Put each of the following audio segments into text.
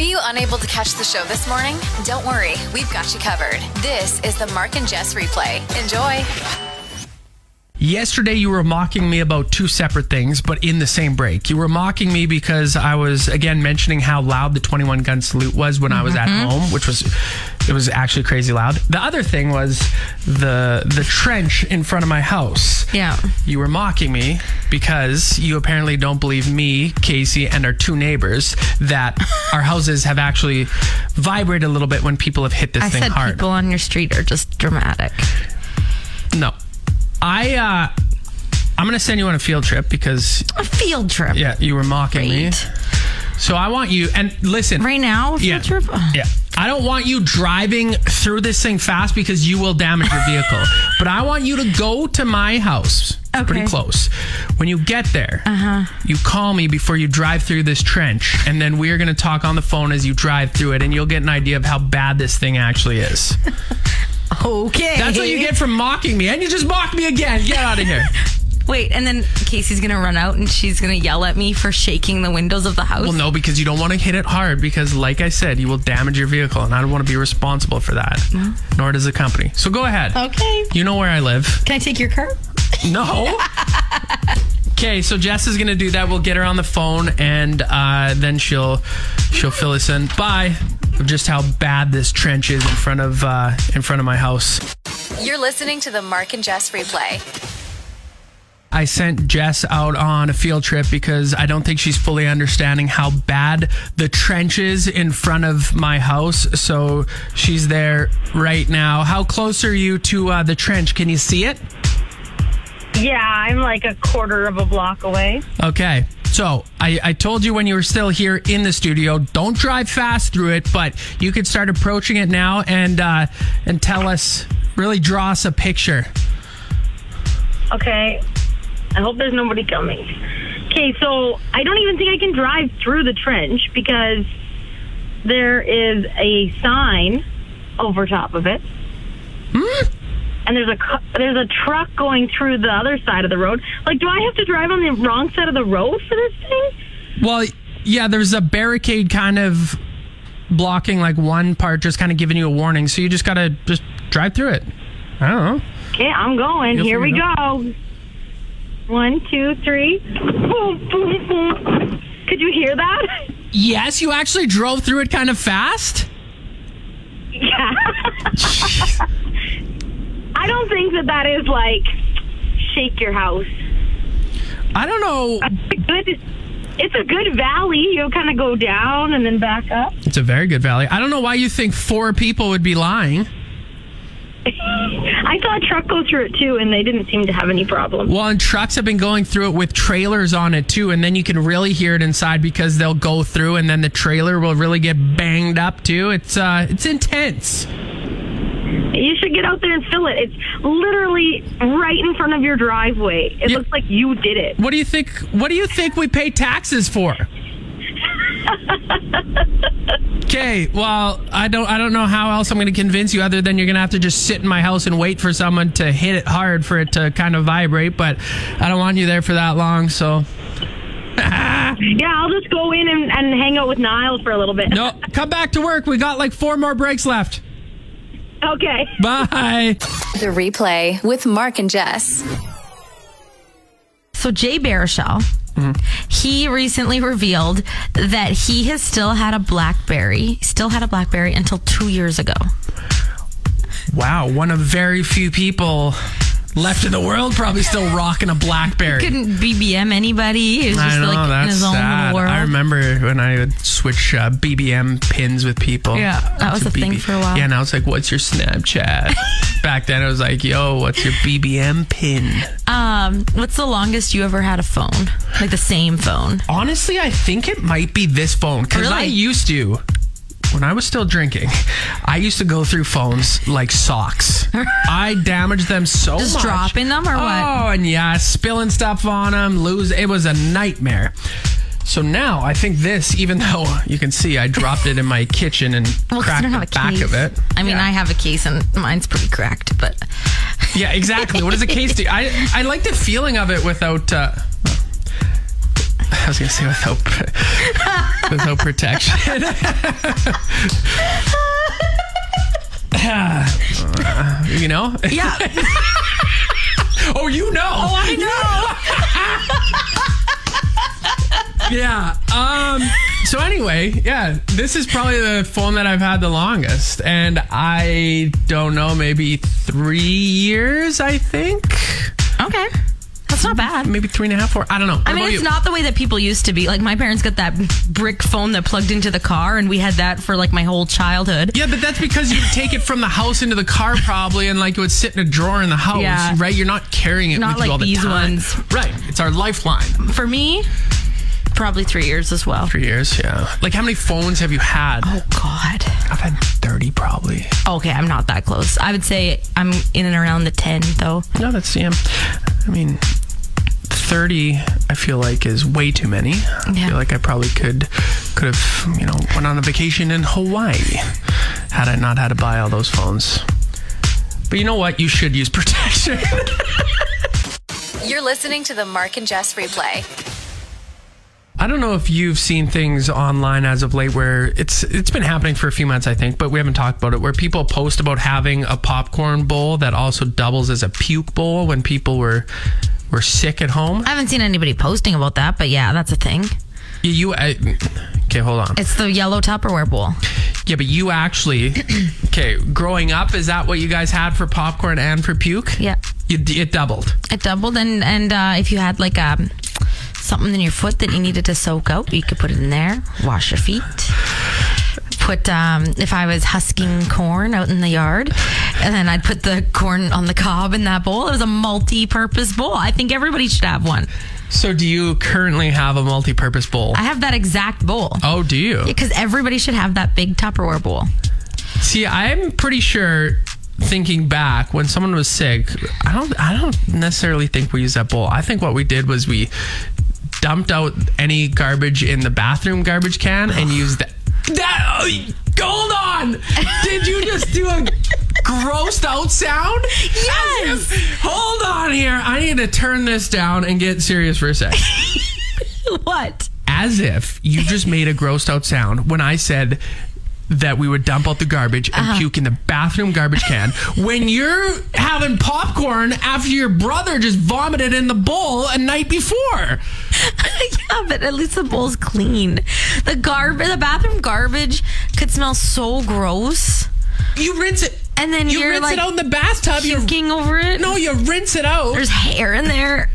Were you unable to catch the show this morning? Don't worry, we've got you covered. This is the Mark and Jess replay. Enjoy. Yesterday, you were mocking me about two separate things, but in the same break. You were mocking me because I was again mentioning how loud the 21 gun salute was when I was at mm-hmm. home, which was it was actually crazy loud. The other thing was the the trench in front of my house. Yeah. You were mocking me because you apparently don't believe me, Casey, and our two neighbors that our houses have actually vibrated a little bit when people have hit this I thing said hard. people on your street are just dramatic. no. I uh I'm gonna send you on a field trip because A field trip. yeah, you were mocking me. So I want you and listen Right now, field Yeah. trip? Yeah. I don't want you driving through this thing fast because you will damage your vehicle. but I want you to go to my house. It's Pretty close. When you get there, uh-huh. you call me before you drive through this trench, and then we are going to talk on the phone as you drive through it, and you'll get an idea of how bad this thing actually is. Okay. That's what you get from mocking me, and you just mocked me again. Get out of here. Wait, and then Casey's gonna run out and she's gonna yell at me for shaking the windows of the house. Well, no, because you don't want to hit it hard because, like I said, you will damage your vehicle, and I don't want to be responsible for that. Nor does the company. So go ahead. Okay. You know where I live. Can I take your car? No. Okay, so Jess is gonna do that. We'll get her on the phone, and uh, then she'll she'll fill us in. Bye. Of just how bad this trench is in front of uh, in front of my house. You're listening to the Mark and Jess replay. I sent Jess out on a field trip because I don't think she's fully understanding how bad the trench is in front of my house. So she's there right now. How close are you to uh, the trench? Can you see it? Yeah, I'm like a quarter of a block away. Okay. So I, I told you when you were still here in the studio, don't drive fast through it, but you could start approaching it now and uh, and tell us, really draw us a picture. Okay. I hope there's nobody coming. Okay, so I don't even think I can drive through the trench because there is a sign over top of it. Hmm? And there's a there's a truck going through the other side of the road. Like, do I have to drive on the wrong side of the road for this thing? Well, yeah, there's a barricade kind of blocking like one part, just kind of giving you a warning. So you just gotta just drive through it. I don't know. Okay, I'm going. You'll Here we it go. One, two, three. Boom, boom, boom. Could you hear that? Yes, you actually drove through it kind of fast. Yeah. I don't think that that is like shake your house. I don't know. It's a good. It's a good valley. You'll kind of go down and then back up. It's a very good valley. I don't know why you think four people would be lying. I saw a truck go through it too, and they didn't seem to have any problem. Well, and trucks have been going through it with trailers on it too, and then you can really hear it inside because they'll go through, and then the trailer will really get banged up too. It's uh, it's intense. You should get out there and fill it. It's literally right in front of your driveway. It Yeah. looks like you did it. What do you think? What do you think we pay taxes for? Okay, well, I don't I don't know how else I'm going to convince you other than you're going to have to just sit in my house and wait for someone to hit it hard for it to kind of vibrate, but I don't want you there for that long, so Yeah, I'll just go in and, and hang out with Niall for a little bit. no, come back to work. We got like four more breaks left. Okay. Bye. The replay with Mark and Jess. So Jay Baruchel, he recently revealed that he has still had a BlackBerry, still had a BlackBerry until two years ago. Wow, one of very few people left in the world, probably still rocking a BlackBerry. Couldn't BBM anybody. He was just I know like in that's his own sad. world. I remember when I would switch uh, BBM pins with people. Yeah, that was a your thing for a while. Yeah, now it's like, what's your Snapchat? Back then, it was like, yo, what's your BBM pin? Um, what's the longest you ever had a phone? Like the same phone? Honestly, I think it might be this phone because I used to. When I was still drinking, I used to go through phones like socks. I damaged them so Just much. dropping them or what? Oh, and yeah, spilling stuff on them, lose. It was a nightmare. So now I think this, even though you can see I dropped it in my kitchen and Well, cracked the back case. of it. I mean, Yeah. I have a case and mine's pretty cracked, but Yeah, exactly. What does a case do? I I like the feeling of it without. Uh, I was gonna say without without protection. you know? yeah. Oh, you know. Oh, I know. Yeah. Um. So anyway, yeah, this is probably the phone that I've had the longest, and I don't know, maybe three years. I think okay. That's not bad. maybe three and a half, four. I don't know. I mean, it's you? not the way that people used to be. Like, my parents got that brick phone that plugged into the car, and we had that for like my whole childhood. Yeah, but that's because you take it from the house into the car probably, and like it would sit in a drawer in the house, Yeah. right? You're not carrying it Not with you like all the these time. ones. Right. It's our lifeline. For me, probably three years as well. Three years, yeah. Like how many phones have you had? Oh, God. I've had thirty probably. Okay, I'm not that close. I would say I'm in and around the 10, though. No, that's yeah. I mean, thirty. I feel like is way too many. I Yeah. feel like I probably could could have you know went on a vacation in Hawaii had I not had to buy all those phones. But you know what? You should use protection. You're listening to the Mark and Jess replay. I don't know if you've seen things online as of late where it's it's been happening for a few months, I think, but we haven't talked about it. Where people post about having a popcorn bowl that also doubles as a puke bowl when people were were sick at home. I haven't seen anybody posting about that, but yeah, that's a thing. Yeah, you. I, okay, hold on. It's the yellow Tupperware bowl. Yeah, but you actually. Okay, growing up, is that what you guys had for popcorn and for puke? Yeah. You, it doubled. It doubled, and and uh, if you had like um something in your foot that you needed to soak out, you could put it in there. Wash your feet. Put um, if I was husking corn out in the yard, and then I'd put the corn on the cob in that bowl. It was a multi-purpose bowl. I think everybody should have one. So, do you currently have a multi-purpose bowl? I have that exact bowl oh, do you? because everybody should have that big Tupperware bowl. See, I'm pretty sure. Thinking back, when someone was sick, I don't, I don't necessarily think we used that bowl. I think what we did was we dumped out any garbage in the bathroom garbage can and used that. That oh, hold on! Did you just do a grossed out sound? Yes. If- hold on here. I need to turn this down and get serious for a sec. what? as if you just made a grossed out sound when I said that we would dump out the garbage and Uh-huh. puke in the bathroom garbage can when you're having popcorn after your brother just vomited in the bowl a night before. yeah, but at least the bowl's clean. The garbage, the bathroom garbage could smell so gross. You rinse it. And then you you're, rinse like, it out in the bathtub. You Puking over it. no, you rinse it out. there's hair in there.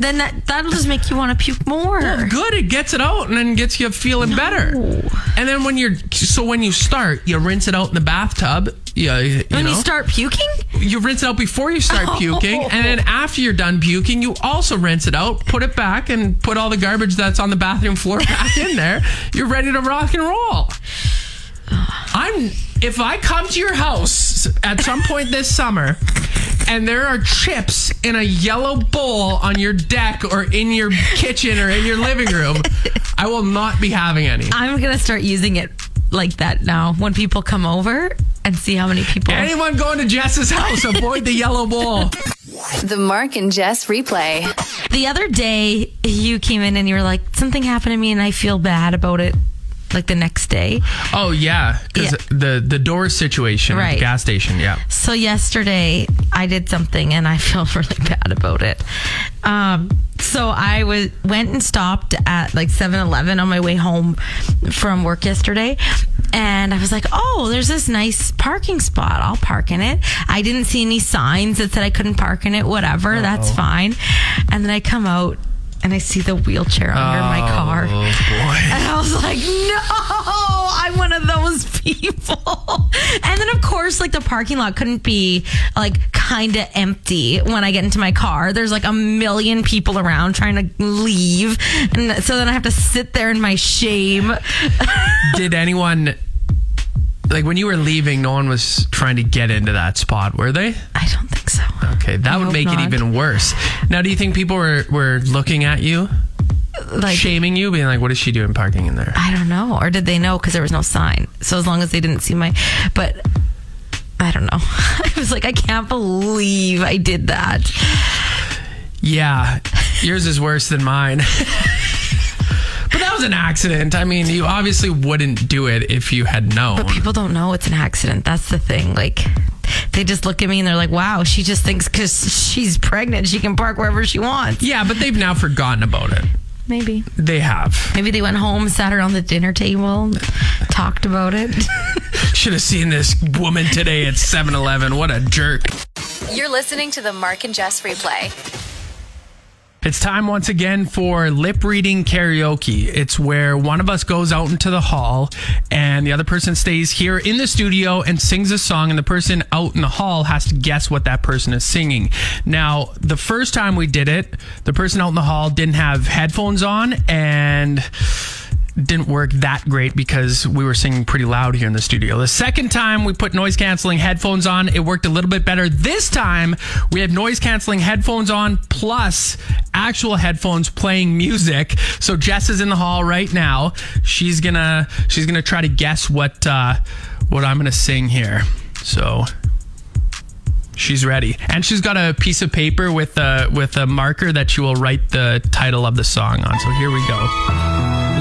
Then that that'll just make you want to puke more. Good, it gets it out and then gets you feeling better. And then when you're so when you start, you rinse it out in the bathtub. Yeah, you, when know. you start puking, you rinse it out before you start puking, and then oh. after you're done puking, you also rinse it out, put it back, and put all the garbage that's on the bathroom floor back in there. You're ready to rock and roll. I'm if I come to your house at some point this summer and there are chips in a yellow bowl on your deck or in your kitchen or in your living room, I will not be having any. I'm gonna start using it like that now. When people come over and see how many people. Anyone going to Jess's house, avoid the yellow bowl. The Mark and Jess replay. the other day, you came in and you were like, "Something happened to me, and I feel bad about it." Like the next day. Oh yeah, because Yeah. the the door situation at Right. the gas station. Yeah. So yesterday I did something and I feel really bad about it. Um, so I was went and stopped at like 7-Eleven on my way home from work yesterday, And I was like, oh, there's this nice parking spot. I'll park in it. I didn't see any signs that said I couldn't park in it, whatever. That's fine. And then I come out and I see the wheelchair under my oh, car. Oh boy. And I was like, no, I'm one of those people. And then, of course, like the parking lot couldn't be like kind of empty when I get into my car. There's like a million people around trying to leave. And so then I have to sit there in my shame. Did anyone like when you were leaving? No one was trying to get into that spot, were they? I don't think so. Okay, that I would make not. it even worse. Now, do you think people were were looking at you, Like, shaming you, being like, "What is she doing parking in there?" I don't know. Or did they know because there was no sign? So as long as they didn't see my, but I don't know. I was like, I can't believe I did that. Yeah, yours is worse than mine. but that was an accident. I mean, you obviously wouldn't do it if you had known. But people don't know it's an accident. That's the thing. Like, they just look at me and they're like, wow, she just thinks because she's pregnant, she can park wherever she wants. yeah, but they've now forgotten about it. Maybe. They have. Maybe they went home, sat around the dinner table, talked about it. Should have seen this woman today at 7 Eleven. What a jerk. You're listening to the Mark and Jess replay. It's time once again for lip reading karaoke. It's where one of us goes out into the hall and the other person stays here in the studio and sings a song, and the person out in the hall has to guess what that person is singing. Now, the first time we did it, the person out in the hall didn't have headphones on and didn't work that great because we were singing pretty loud here in the studio. The second time we put noise canceling headphones on, it worked a little bit better. This time we had noise canceling headphones on plus actual headphones playing music. So Jess is in the hall right now. She's gonna she's gonna try to guess what uh, what I'm gonna sing here. So She's ready, and she's got a piece of paper with a with a marker that she will write the title of the song on. So here we go.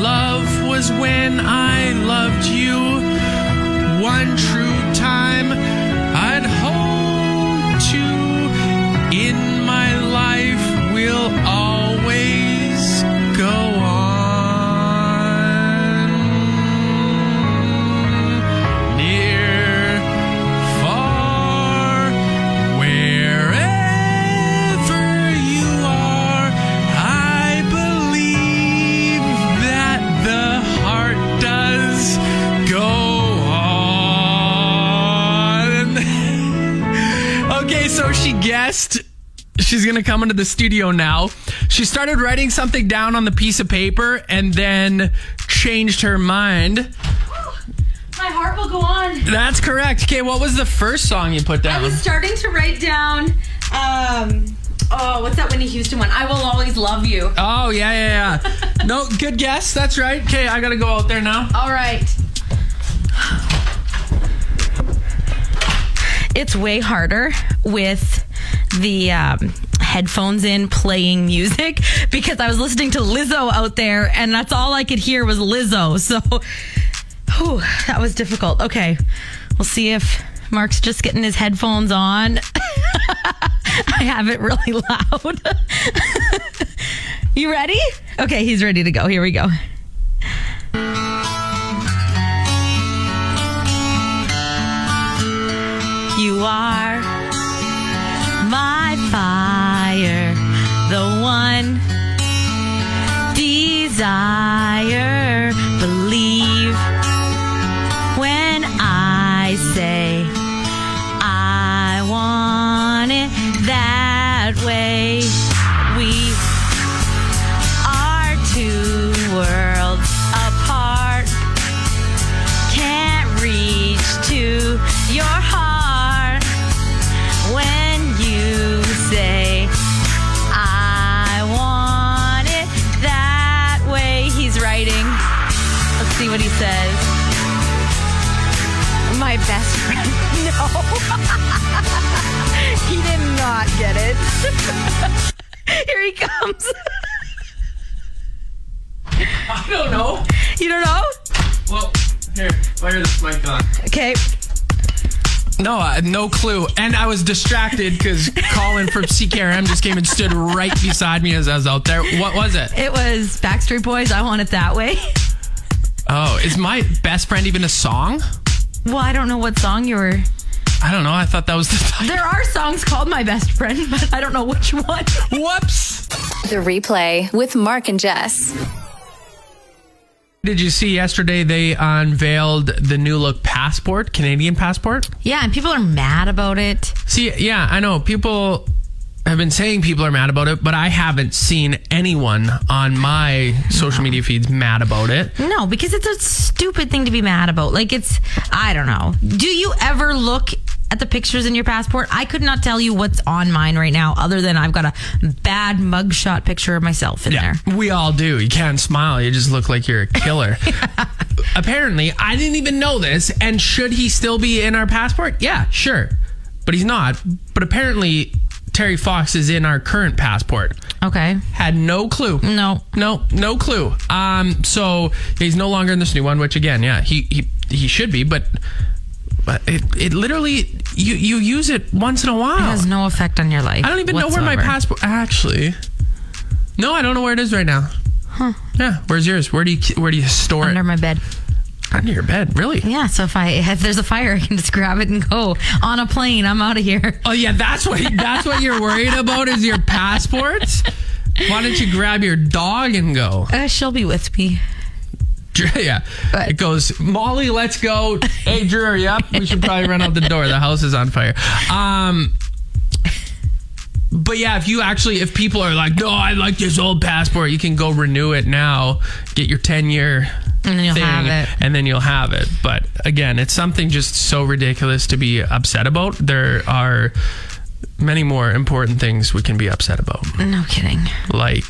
Love was when I loved you. She's gonna come into the studio now. She started writing something down on the piece of paper and then changed her mind. My heart will go on. That's correct. Okay, what was the first song you put down? I down? was starting to write down, um, oh, what's that Whitney Houston one? I will always love you. Oh yeah, yeah, yeah. no, good guess. That's right. Okay, I gotta go out there now. All right. It's way harder with the um, headphones in playing music because I was listening to Lizzo out there and that's all I could hear was Lizzo. So whew, that was difficult. Okay. We'll see if Mark's just getting his headphones on. I have it really loud. you ready? Okay, he's ready to go. Here we go. You are one desire. Believe when I say fire this. Okay. No, I had no clue. And I was distracted because Colin from CKRM just came and stood right beside me as I was out there. What was it? It was Backstreet Boys. I want it that way. Oh, is my best friend even a song? Well, I don't know what song you were. I don't know. I thought that was the title. There are songs called My Best Friend, but I don't know which one. Whoops. The replay with Mark and Jess. Did you see yesterday they unveiled the new look passport, Canadian passport? Yeah, and people are mad about it. See, yeah, I know people have been saying people are mad about it, but I haven't seen anyone on my social media feeds mad about it. No, because it's a stupid thing to be mad about. Like it's, I don't know. Do you ever look at the pictures in your passport? I could not tell you what's on mine right now, other than I've got a bad mugshot picture of myself in there. We all do. You can't smile. You just look like you're a killer. Apparently, I didn't even know this. And should he still be in our passport? Yeah, sure. But he's not. But apparently, Terry Fox is in our current passport. Okay. Had no clue. No. No, no clue. Um, so he's no longer in this new one, which again, yeah, he he, he should be, but but it, it literally you you use it once in a while. It has no effect on your life. I don't even know where my passport actually. No, I don't know where it is right now. Huh. Yeah, where's yours? Where do you where do you store under it? Under my bed. Under your bed, really? Yeah, so if I if there's a fire, I can just grab it and go on a plane. I'm out of here. Oh yeah, that's what that's what you're worried about is your passports. Why don't you grab your dog and go? Uh, she'll be with me. Yeah. But- it goes, Molly, let's go. Hey, Drew, yep. We should probably run out the door. The house is on fire. Um, but yeah, if you actually, if people are like, no, I like this old passport, you can go renew it now, get your 10 year And then you'll thing, have it. and then you'll have it. But again, it's something just so ridiculous to be upset about. There are many more important things we can be upset about. No kidding. Like,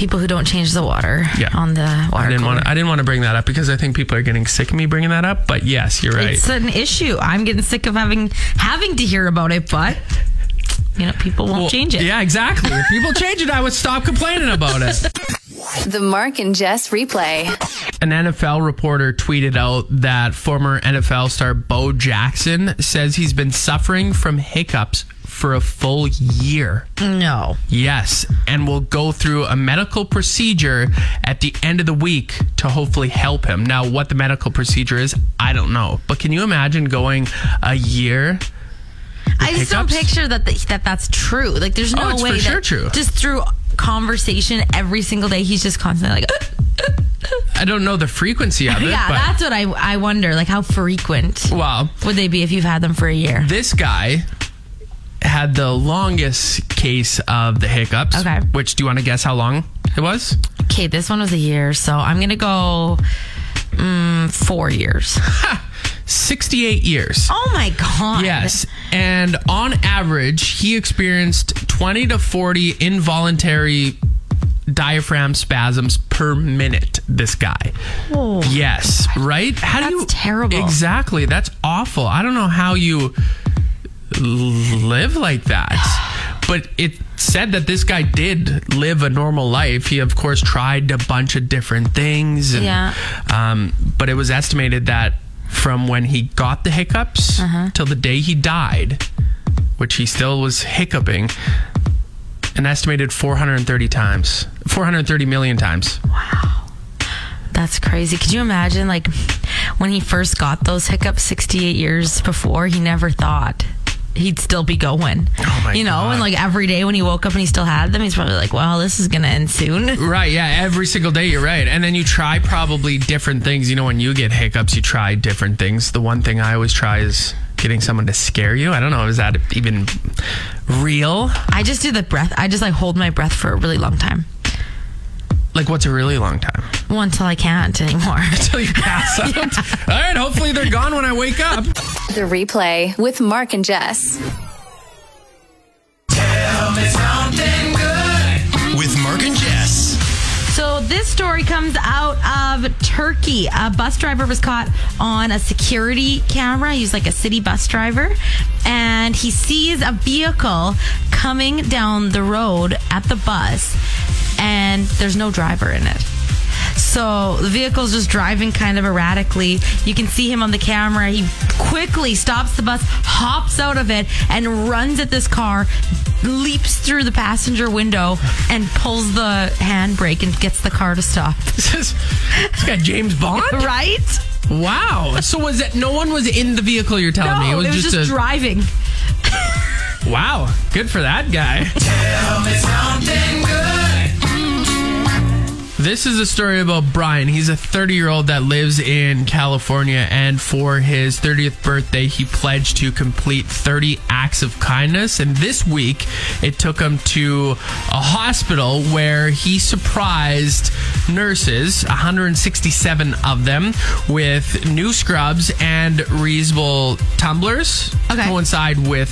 People who don't change the water Yeah. on the water. I didn't want to. I didn't want to bring that up because I think people are getting sick of me bringing that up. But yes, you're right. It's an issue. I'm getting sick of having having to hear about it, but you know, people won't Well, change it. Yeah, exactly. If people change it, I would stop complaining about it. The Mark and Jess replay. An NFL reporter tweeted out that former NFL star Bo Jackson says he's been suffering from hiccups for a full year. No. Yes, and will go through a medical procedure at the end of the week to hopefully help him. Now, what the medical procedure is, I don't know. But can you imagine going a year? I just don't picture that, the, that that's true. Like, there's oh, no Oh, it's way for that sure true. just through conversation every single day, he's just constantly like, uh, uh, uh. I don't know the frequency of it, yeah, that's what I I wonder. Like, how frequent wow. would they be if you've had them for a year? this guy had the longest case of the hiccups. Okay. Which do you want to guess how long it was? Okay, this one was a year, so I'm gonna go mm, four years. 68 years. Oh my god! Yes. And on average, he experienced 20 to 40 involuntary diaphragm spasms per minute, this guy. Oh. Yes, right? How do That's you terrible. Exactly. That's awful. I don't know how you live like that. But it said that this guy did live a normal life. He, of course, tried a bunch of different things. And, Yeah. Um, but it was estimated that from when he got the hiccups Uh-huh. till the day he died, which he still was hiccuping, an estimated 430 times, 430 million times. Wow. That's crazy. Could you imagine, like, when he first got those hiccups 68 years before, he never thought he'd still be going. Oh my you know, God. and like every day when he woke up and he still had them, he's probably like, well, this is going to end soon. Right, yeah, every single day you're right. And then you try probably different things. You know, when you get hiccups, you try different things. The one thing I always try is getting someone to scare you. I don't know, is that even real? I just do the breath. I just like hold my breath for a really long time. Like, what's a really long time? Well, until I can't anymore. Until you pass out. All right, hopefully they're gone when I wake up. The replay with Mark and Jess. With Mark and Jess. So this story comes out of Turkey. A bus driver was caught on a security camera. He's like a city bus driver. And he sees a vehicle coming down the road at the bus and there's no driver in it. So the vehicle's just driving kind of erratically. You can see him on the camera. He quickly stops the bus, hops out of it, and runs at this car, leaps through the passenger window, and pulls the handbrake and gets the car to stop. This is this guy James Bond. Right? Wow. So was it? No one was in the vehicle. You're telling me No, it was, just, a driving. wow. Good for that guy. This is a story about Brian. He's a 30 year old that lives in California, and for his 30th birthday, he pledged to complete 30 acts of kindness. And this week, it took him to a hospital where he surprised nurses, 167 of them, with new scrubs and reusable tumblers Okay. to coincide with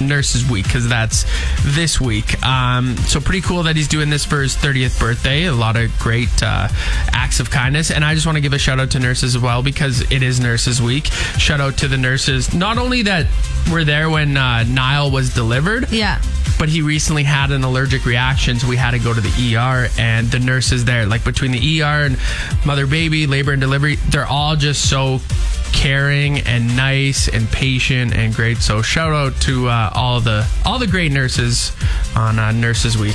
Nurses Week because that's this week. Um, so pretty cool that he's doing this for his 30th birthday. A lot of great uh, acts of kindness, and I just want to give a shout out to nurses as well because it is Nurses Week. Shout out to the nurses, not only that were there when uh, Niall was delivered, Yeah. but he recently had an allergic reaction, so we had to go to the ER. And the nurses there, like between the ER and mother baby, labor and delivery, they're all just so caring and nice and patient and great. So shout out to uh, all the all the great nurses on uh, Nurses Week.